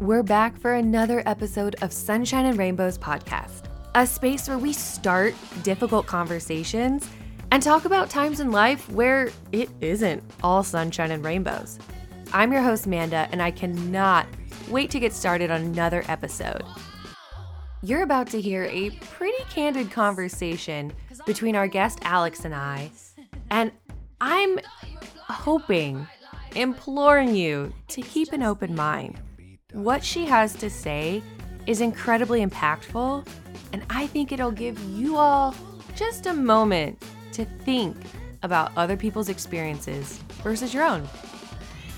We're back for another episode of Sunshine and Rainbows podcast, a space where we start difficult conversations and talk about times in life where it isn't all sunshine and rainbows. I'm your host, Manda, and I cannot wait to get started on another episode. You're about to hear a pretty candid conversation between our guest Alex and I, and I'm hoping, imploring you to keep an open mind. What she has to say is incredibly impactful, and I think it'll give you all just a moment to think about other people's experiences versus your own.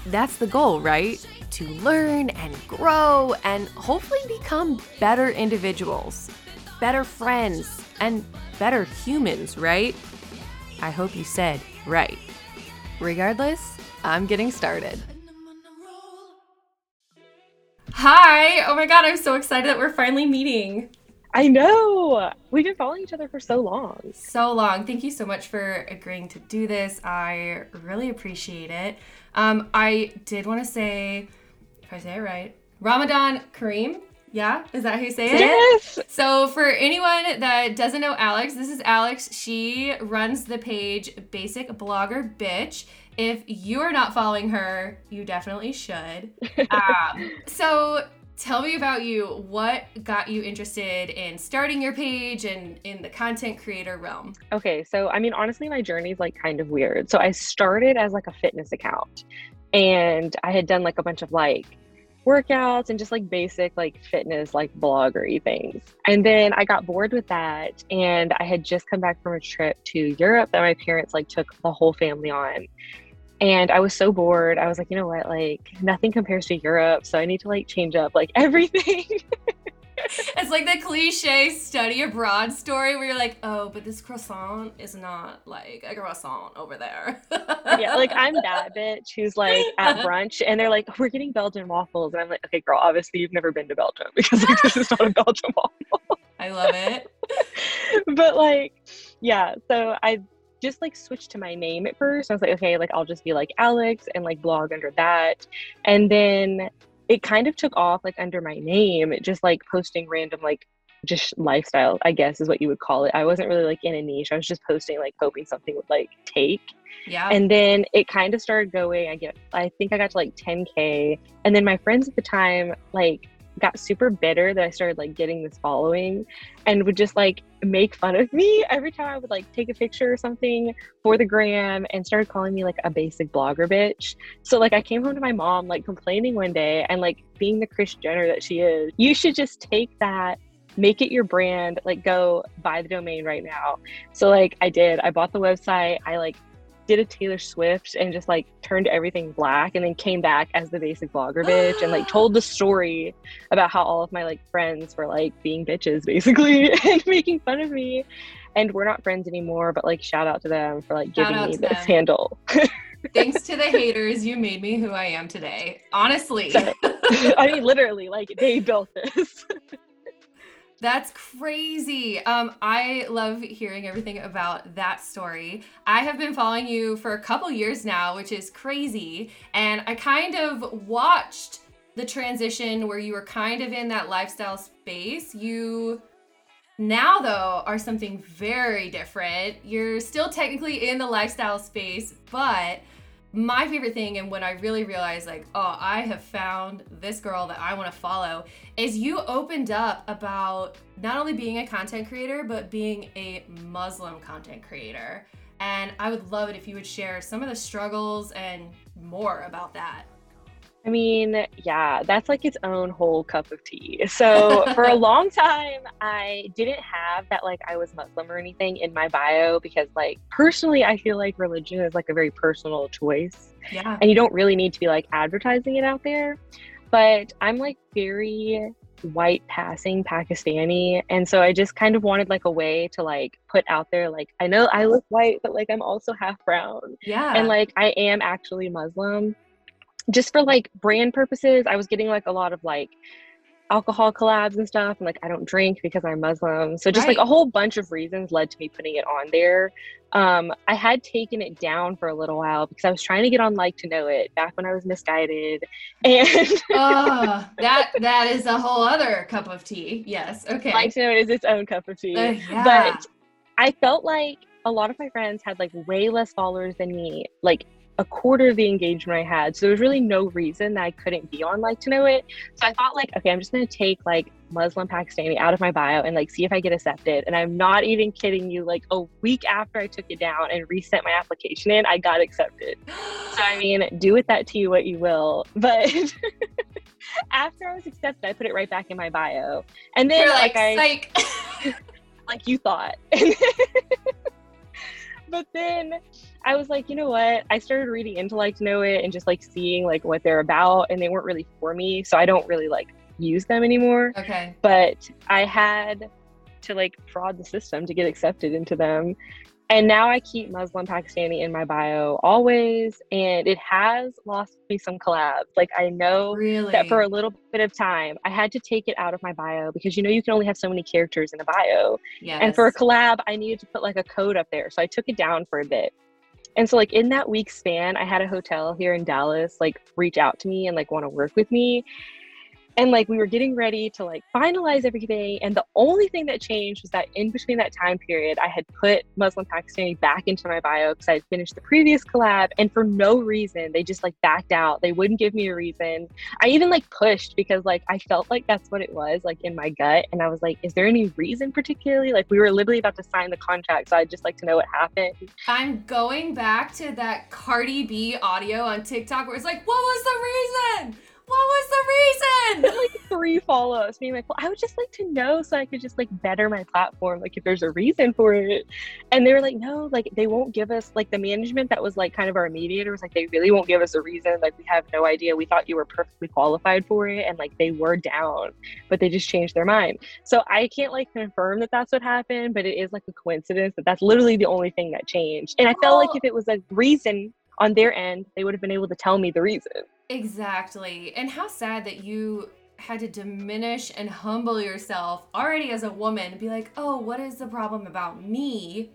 That's the goal, right? To learn and grow and hopefully become better individuals, better friends, and better humans, right? I hope you said right. Regardless, I'm getting started. Hi! Oh my god, I'm so excited that we're finally meeting. I know. We've been following each other for so long. So long. Thank you so much for agreeing to do this. I really appreciate it. Um, I did want to say, if I say it right, Ramadan Kareem. Yeah, is that how you say it? Yes. So, for anyone that doesn't know Alex, this is Alex. She runs the page Basic Blogger Bitch. If you are not following her, you definitely should. um, so, tell me about you. What got you interested in starting your page and in the content creator realm? Okay, so I mean, honestly, my journey is like kind of weird. So, I started as like a fitness account and I had done like a bunch of like workouts and just like basic like fitness like bloggery things and then i got bored with that and i had just come back from a trip to europe that my parents like took the whole family on and i was so bored i was like you know what like nothing compares to europe so i need to like change up like everything it's like the cliche study abroad story where you're like, oh, but this croissant is not like a croissant over there. yeah, like I'm that bitch who's like at brunch and they're like, we're getting Belgian waffles. And I'm like, okay, girl, obviously you've never been to Belgium because like, this is not a Belgian waffle. I love it. but like, yeah, so I just like switched to my name at first. I was like, okay, like I'll just be like Alex and like blog under that. And then it kind of took off like under my name, just like posting random like just lifestyle, I guess is what you would call it. I wasn't really like in a niche. I was just posting like hoping something would like take. Yeah. And then it kind of started going. I get I think I got to like 10k and then my friends at the time like got super bitter that I started like getting this following and would just like make fun of me every time I would like take a picture or something for the gram and started calling me like a basic blogger bitch. So like I came home to my mom like complaining one day and like being the Kris Jenner that she is, you should just take that make it your brand like go buy the domain right now. So like i did. I bought the website. I like did a Taylor Swift and just like turned everything black and then came back as the basic blogger bitch and like told the story about how all of my like friends were like being bitches basically and making fun of me. And we're not friends anymore, but like shout out to them for like giving me this them. handle. Thanks to the haters, you made me who I am today. Honestly. I mean, literally, like they built this. That's crazy. Um, I love hearing everything about that story. I have been following you for a couple years now, which is crazy. And I kind of watched the transition where you were kind of in that lifestyle space. You now, though, are something very different. You're still technically in the lifestyle space, but my favorite thing and when I really realized like, oh, I have found this girl that I want to follow is you opened up about not only being a content creator but being a Muslim content creator. And I would love it if you would share some of the struggles and more about that. I mean, yeah, that's like its own whole cup of tea. So, for a long time, I didn't have that, like, I was Muslim or anything in my bio because, like, personally, I feel like religion is like a very personal choice. Yeah. And you don't really need to be like advertising it out there. But I'm like very white passing Pakistani. And so I just kind of wanted like a way to like put out there, like, I know I look white, but like I'm also half brown. Yeah. And like I am actually Muslim just for like brand purposes, I was getting like a lot of like alcohol collabs and stuff. And like, I don't drink because I'm Muslim. So just right. like a whole bunch of reasons led to me putting it on there. Um, I had taken it down for a little while because I was trying to get on like to know it back when I was misguided. And oh, that that is a whole other cup of tea. Yes. Okay. Like to know it is its own cup of tea. Uh, yeah. But I felt like a lot of my friends had like way less followers than me. Like a quarter of the engagement I had. So there was really no reason that I couldn't be on Like to Know It. So I thought like, okay, I'm just gonna take like Muslim Pakistani out of my bio and like see if I get accepted. And I'm not even kidding you. Like a week after I took it down and reset my application in, I got accepted. So I mean, do with that to you what you will. But after I was accepted, I put it right back in my bio. And then You're like, like I like you thought. But then I was like, you know what? I started reading into like to know it and just like seeing like what they're about, and they weren't really for me, so I don't really like use them anymore. Okay. But I had to like fraud the system to get accepted into them. And now I keep Muslim Pakistani in my bio always, and it has lost me some collabs. Like I know really? that for a little bit of time, I had to take it out of my bio because you know you can only have so many characters in a bio. Yes. And for a collab, I needed to put like a code up there, so I took it down for a bit. And so like in that week span, I had a hotel here in Dallas like reach out to me and like want to work with me and like we were getting ready to like finalize everything and the only thing that changed was that in between that time period i had put muslim pakistani back into my bio because i had finished the previous collab and for no reason they just like backed out. They wouldn't give me a reason. I even like pushed because like i felt like that's what it was like in my gut and i was like is there any reason particularly? Like we were literally about to sign the contract so i'd just like to know what happened. I'm going back to that cardi b audio on tiktok where it's like what was the reason what was the reason? like three follows, being like, well, I would just like to know so I could just like better my platform, like if there's a reason for it. And they were like, no, like they won't give us like the management that was like kind of our mediator was like, they really won't give us a reason. Like we have no idea. We thought you were perfectly qualified for it, and like they were down, but they just changed their mind. So I can't like confirm that that's what happened, but it is like a coincidence that that's literally the only thing that changed. And I felt like if it was a reason on their end, they would have been able to tell me the reason. Exactly. And how sad that you had to diminish and humble yourself already as a woman be like, oh, what is the problem about me?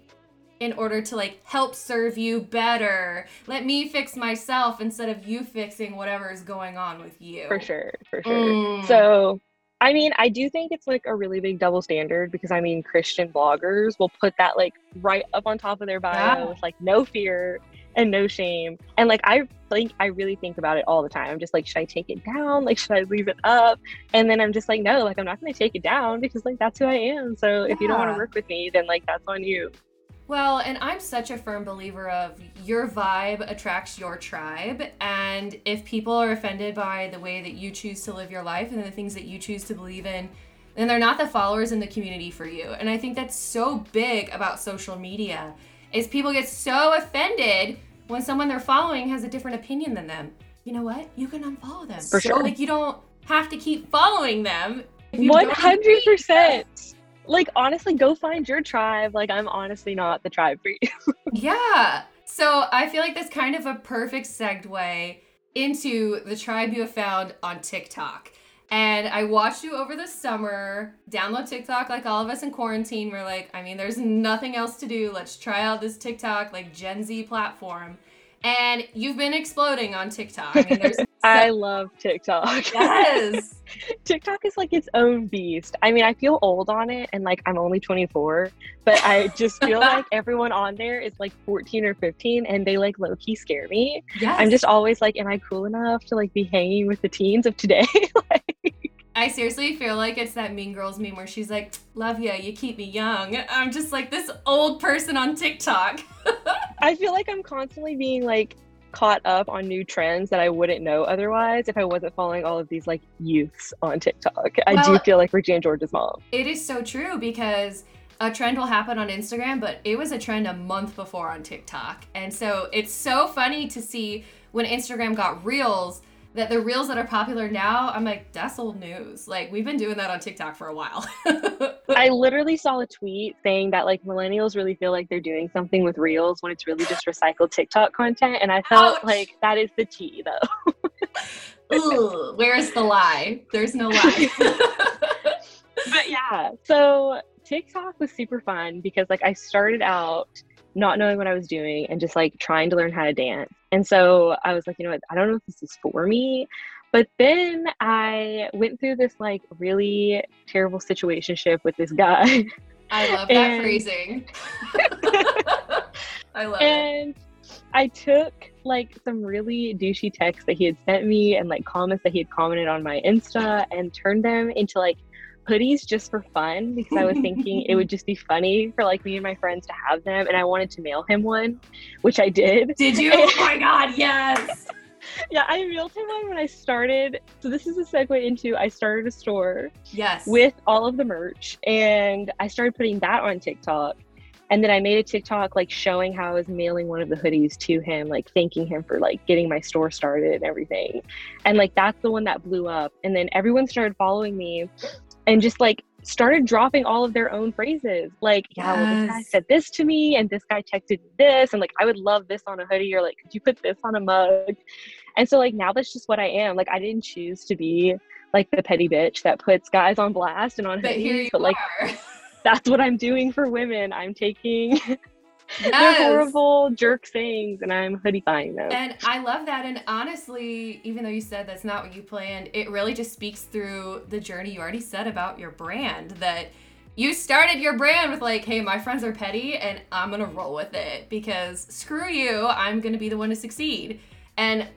In order to like help serve you better. Let me fix myself instead of you fixing whatever is going on with you. For sure. For sure. Mm. So I mean, I do think it's like a really big double standard because I mean, Christian bloggers will put that like right up on top of their bio yeah. with like no fear and no shame. And like I think I really think about it all the time. I'm just like, should I take it down? Like, should I leave it up? And then I'm just like, no, like I'm not gonna take it down because like that's who I am. So yeah. if you don't want to work with me, then like that's on you. Well, and I'm such a firm believer of your vibe attracts your tribe. And if people are offended by the way that you choose to live your life and the things that you choose to believe in, then they're not the followers in the community for you. And I think that's so big about social media is people get so offended when someone they're following has a different opinion than them. You know what? You can unfollow them. For sure. Like you don't have to keep following them. One hundred percent. Like honestly, go find your tribe. Like I'm honestly not the tribe for you. yeah. So I feel like that's kind of a perfect segue into the tribe you have found on TikTok. And I watched you over the summer download TikTok like all of us in quarantine. We're like, I mean, there's nothing else to do. Let's try out this TikTok, like Gen Z platform. And you've been exploding on TikTok. I, mean, I love TikTok. Yes. TikTok is like its own beast. I mean, I feel old on it and like I'm only 24, but I just feel like everyone on there is like 14 or 15 and they like low key scare me. Yes. I'm just always like, am I cool enough to like be hanging with the teens of today? like, seriously feel like it's that Mean Girls meme where she's like, "Love ya, you keep me young." I'm just like this old person on TikTok. I feel like I'm constantly being like caught up on new trends that I wouldn't know otherwise if I wasn't following all of these like youths on TikTok. Well, I do feel like Regina George's mom. It is so true because a trend will happen on Instagram, but it was a trend a month before on TikTok. And so it's so funny to see when Instagram got reels that the reels that are popular now, I'm like, that's old news. Like we've been doing that on TikTok for a while. I literally saw a tweet saying that like millennials really feel like they're doing something with reels when it's really just recycled TikTok content. And I felt Ouch. like that is the tea though. Ooh, where's the lie? There's no lie. but yeah, so TikTok was super fun because like I started out not knowing what I was doing and just like trying to learn how to dance. And so I was like, you know what, I don't know if this is for me. But then I went through this like really terrible situationship with this guy. I love that and... phrasing. I love it. and it. I took like some really douchey texts that he had sent me and like comments that he had commented on my Insta and turned them into like hoodies just for fun because I was thinking it would just be funny for like me and my friends to have them and I wanted to mail him one, which I did. Did you? oh my god, yes. yeah, I mailed him one when I started. So this is a segue into I started a store. Yes. With all of the merch and I started putting that on TikTok. And then I made a TikTok like showing how I was mailing one of the hoodies to him, like thanking him for like getting my store started and everything. And like that's the one that blew up. And then everyone started following me and just like started dropping all of their own phrases like yeah yes. well this guy said this to me and this guy texted this and like i would love this on a hoodie or like could you put this on a mug? And so like now that's just what i am. Like i didn't choose to be like the petty bitch that puts guys on blast and on but hoodies but like that's what i'm doing for women. I'm taking yes. they're horrible jerk sayings and I'm hoodifying them. And I love that. And honestly, even though you said that's not what you planned, it really just speaks through the journey you already said about your brand that you started your brand with like, hey, my friends are petty and I'm gonna roll with it because screw you, I'm gonna be the one to succeed. And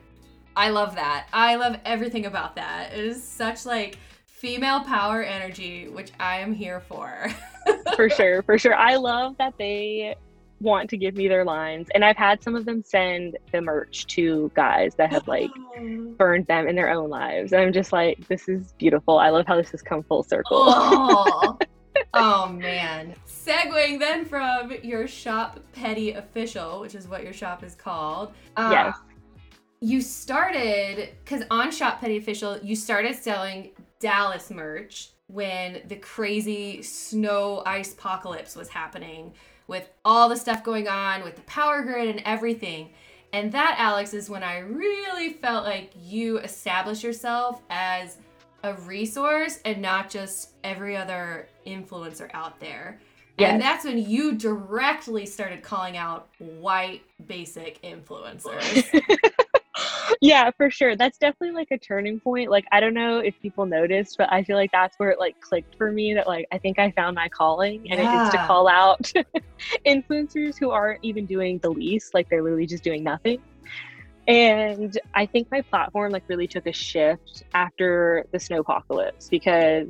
I love that. I love everything about that. It is such like female power energy, which I am here for. for sure, for sure. I love that they want to give me their lines. And i've had some of them send the merch to guys that have like burned them in their own lives. And i'm just like this is beautiful. I love how this has come full circle. Oh, oh man. Segueing then from your shop petty official which is what your shop is called uh, yes. you started because on shop petty official you started selling dallas merch when the crazy snow ice apocalypse was happening with all the stuff going on with the power grid and everything. And that, Alex, is when I really felt like you established yourself as a resource and not just every other influencer out there. Yes. And that's when you directly started calling out white basic influencers. yeah, for sure. That's definitely like a turning point. Like I don't know if people noticed, but I feel like that's where it like clicked for me that like I think I found my calling and yeah. it is to call out influencers who aren't even doing the least, like they're literally just doing nothing. And I think my platform like really took a shift after the snow apocalypse because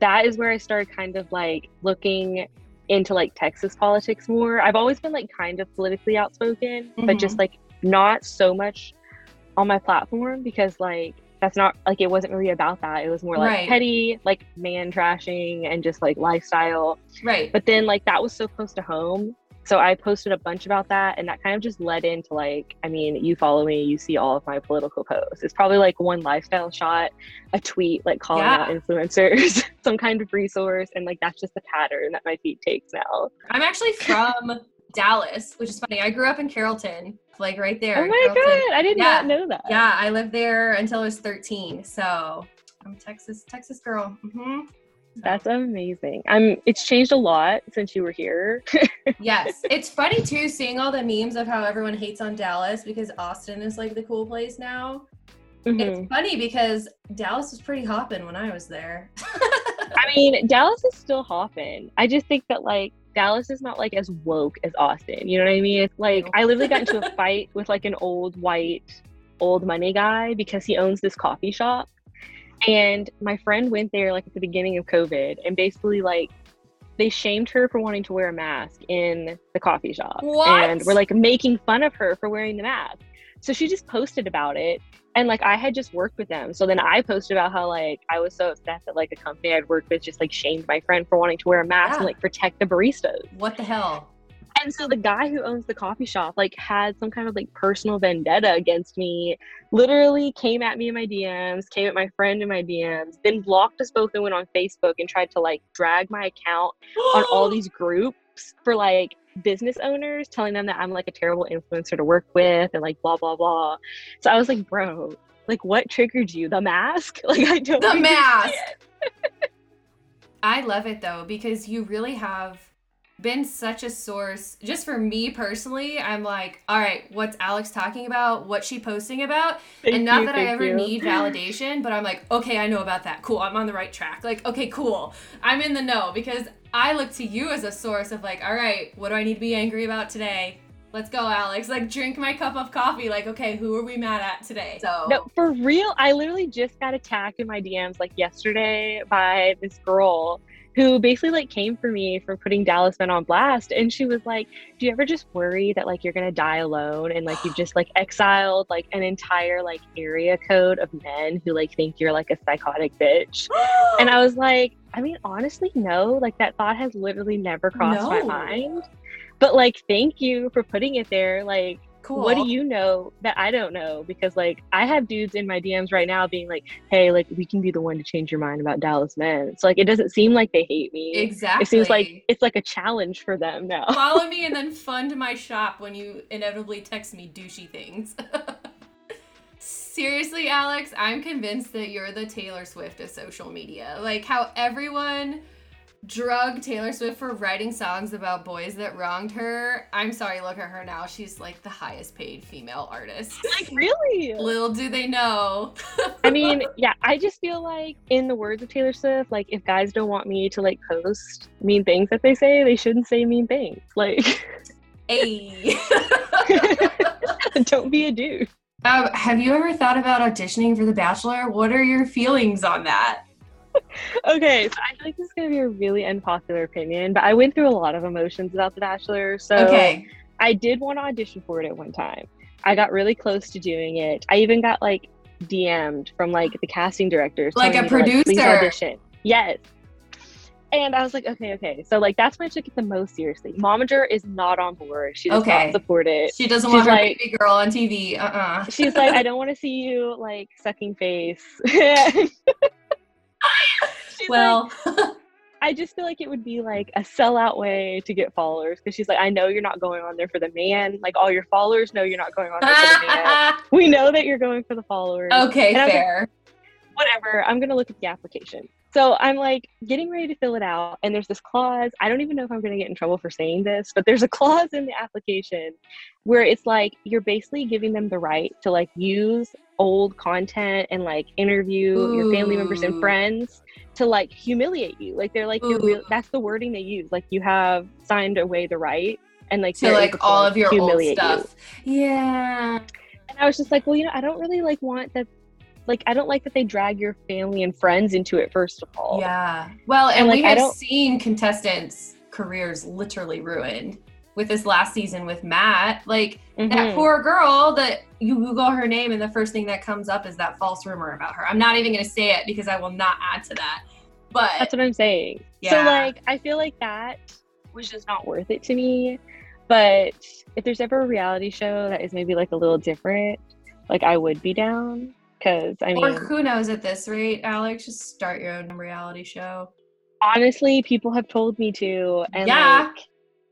that is where I started kind of like looking into like Texas politics more. I've always been like kind of politically outspoken, mm-hmm. but just mm-hmm. like not so much on my platform because like that's not like it wasn't really about that. It was more like right. petty, like man trashing and just like lifestyle. Right. But then like that was so close to home. So I posted a bunch about that and that kind of just led into like, I mean, you follow me, you see all of my political posts. It's probably like one lifestyle shot, a tweet like calling yeah. out influencers, some kind of resource, and like that's just the pattern that my feed takes now. I'm actually from Dallas, which is funny. I grew up in Carrollton, like right there. Oh my god, I did yeah. not know that. Yeah, I lived there until I was 13. So I'm Texas, Texas girl. Mm-hmm. That's amazing. I'm. It's changed a lot since you were here. yes, it's funny too seeing all the memes of how everyone hates on Dallas because Austin is like the cool place now. Mm-hmm. It's funny because Dallas was pretty hopping when I was there. I mean, Dallas is still hopping. I just think that like Dallas is not like as woke as Austin. You know what I mean? Like I literally got into a fight with like an old white old money guy because he owns this coffee shop. And my friend went there like at the beginning of COVID and basically like they shamed her for wanting to wear a mask in the coffee shop. What? And we're like making fun of her for wearing the mask. So she just posted about it and like I had just worked with them. So then I posted about how like I was so upset that like a company I'd worked with just like shamed my friend for wanting to wear a mask yeah. and like protect the baristas. What the hell? And so the guy who owns the coffee shop like had some kind of like personal vendetta against me. Literally came at me in my DMs, came at my friend in my DMs, then blocked us both and went on Facebook and tried to like drag my account on all these groups for like business owners telling them that I'm like a terrible influencer to work with and like blah blah blah. So I was like, bro, like what triggered you? The mask? Like I don't The mask. I love it though because you really have been such a source just for me personally. I'm like, all right, what's Alex talking about? What's she posting about? Thank and not you, that I ever you. need validation, but I'm like, okay, I know about that. Cool, I'm on the right track. Like, okay, cool. I'm in the know because I look to you as a source of like, all right, what do I need to be angry about today? Let's go, Alex. Like, drink my cup of coffee. Like, okay, who are we mad at today? So, No, for real. I literally just got attacked in my DMs like yesterday by this girl who basically like came for me for putting Dallas Men on blast. And she was like, Do you ever just worry that like you're gonna die alone and like you've just like exiled like an entire like area code of men who like think you're like a psychotic bitch? And I was like, I mean, honestly, no. Like that thought has literally never crossed my mind. But like, thank you for putting it there. Like, cool. what do you know that I don't know? Because like I have dudes in my DMs right now being like, "Hey, like we can be the one to change your mind about Dallas men." So like it doesn't seem like they hate me. Exactly. It seems like it's like a challenge for them now. follow me and then fund my shop when you inevitably text me douchey things. Seriously, Alex, I'm convinced that you're the Taylor Swift of social media. Like how everyone drug Taylor Swift for writing songs about boys that wronged her. I'm sorry, look at her now. She's like the highest paid female artist. like really? Little do they know. I mean, yeah, I just feel like in the words of Taylor Swift, like if guys don't want me to like post mean things that they say, they shouldn't say mean things. Like Hey. don't be a dude. Um, have you ever thought about auditioning for The Bachelor? What are your feelings on that? Okay, so I feel like this is gonna be a really unpopular opinion, but I went through a lot of emotions about The Bachelor. So Okay. I did want to audition for it at one time. I got really close to doing it. I even got like DM'd from like the casting directors, Like a to, please audition. Yes. And I was like, okay, okay. So like that's when I took it the most seriously. Momager is not on board. She does Okay. not support it. She doesn't She's want her like- baby girl on TV. Uh-uh. She's like, I don't want to see you like sucking face. She's like, well, I just feel like it would be like a sellout way to get followers because she's like, I know you're not going on there for the man. Like all your followers know you're not going on there for the man. We know that you're going for the followers. okay, I like, fair. Whatever. I'm gonna look at the application. So I'm like getting ready to fill it out, and there's this clause. I don't even know if I'm gonna get in trouble for saying this, but there's a clause in the application where it's like you're basically giving them the right to like use old content and like interview your family members and friends to like humiliate you. Like they're like Ooh. that's the wording they use. Like you have signed away the right and like to like all of your old humiliate you. stuff. Yeah. And I was just like, well, you know, I don't really like want that. Like, I don't like that they drag your family and friends into it. First of all, Yeah. Well, and, And, like, we have seen contestants' careers literally ruined with this last season with Matt. Like that Mhm. poor girl that you Google her name and the first thing that comes up is that false rumor about her. I'm not even gonna say it because I will not add to that. But That's what I'm saying. So like, I feel like that was just not worth it to me. But if there's ever a reality show that is maybe like a little different, like I would be down. Cause I or mean, who knows at this rate, Alex, just start your own reality show. honestly, people have told me to, and Yeah. like,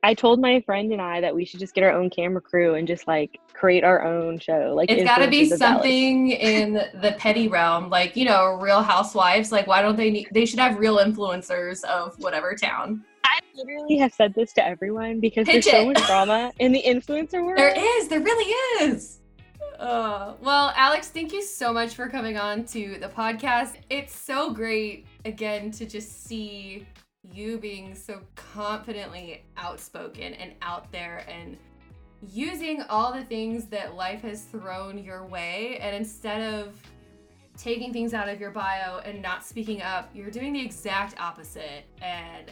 I told my friend and I that we should just get our own camera crew and just like create our own show. Like It's got to be something in the petty realm, like you know, Real Housewives. Like, why don't they need? They should have real influencers of whatever town. I literally have said this to everyone because Pitch there's so much drama in the influencer world. There is. There really is. Uh, well, Alex, thank you so much for coming on to the podcast. It's so great again to just see you being so confidently outspoken and out there and using all the things that life has thrown your way and instead of taking things out of your bio and not speaking up, you're doing the exact opposite and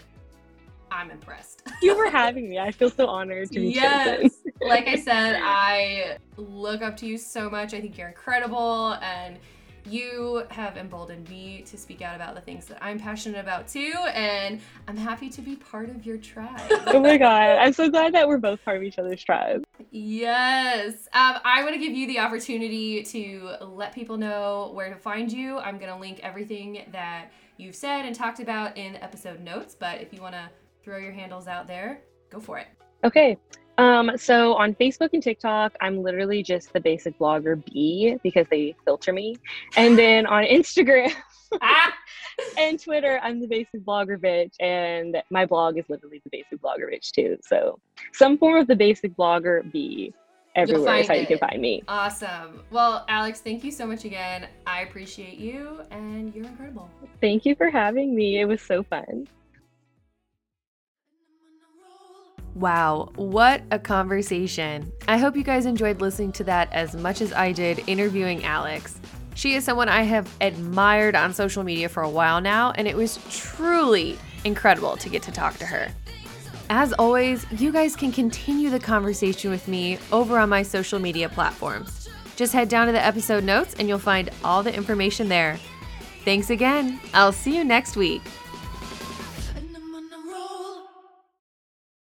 I'm impressed. you for having me. I feel so honored to be yes. like I said, I look up to you so much. I think you're incredible and You have emboldened me to speak out about the things that I'm passionate about too, and I'm happy to be part of your tribe. oh my god, I'm so glad that we're both part of each other's tribe. Yes. Um, I want to give you the opportunity to let people know where to find you. I'm going to link everything that you've said and talked about in episode notes, but if you want to throw your handles out there, go for it. Okay. Um, so on Facebook and TikTok, I'm literally just the basic blogger B because they filter me. And then on Instagram and Twitter, I'm the basic blogger bitch. And my blog is literally the basic blogger bitch too. So some form of the basic blogger B everywhere is how it. you can find me. Awesome. Well, Alex, thank you so much again. I appreciate you and you're incredible. Thank you for having me. It was so fun. Wow, what a conversation. I hope you guys enjoyed listening to that as much as I did interviewing Alex. She is someone I have admired on social media for a while now, and it was truly incredible to get to talk to her. As always, you guys can continue the conversation with me over on my social media platforms. Just head down to the episode notes and you'll find all the information there. Thanks again. I'll see you next week.